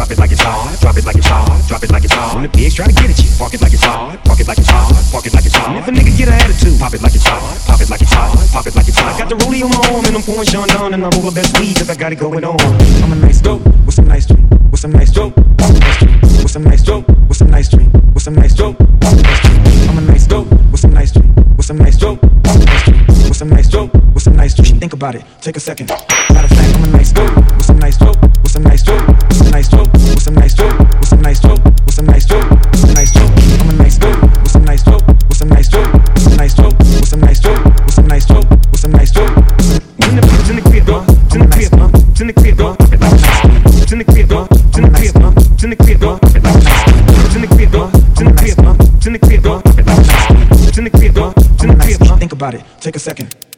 drop it like it's hot, drop it like it's hot, drop it like it's hot. When the pigs try to get at you, park it like it's hot, park it like it's hot, park it like it's hot. If a nigga get an attitude, pop it like it's hot, pop it like it's hot, pop it like it's hot. I got the rollie on my arm and I'm pouring Sean down and I'm over best weed cause I got it going on. I'm a nice dope with some nice drink, with some nice dope, with some nice dope, with some nice drink, with some nice dope. I'm a nice dope with some nice drink, with some nice dope, with some nice dope, with some nice drink. Think about it, take a second. Matter of fact, I'm a nice dope Think about it, take a second.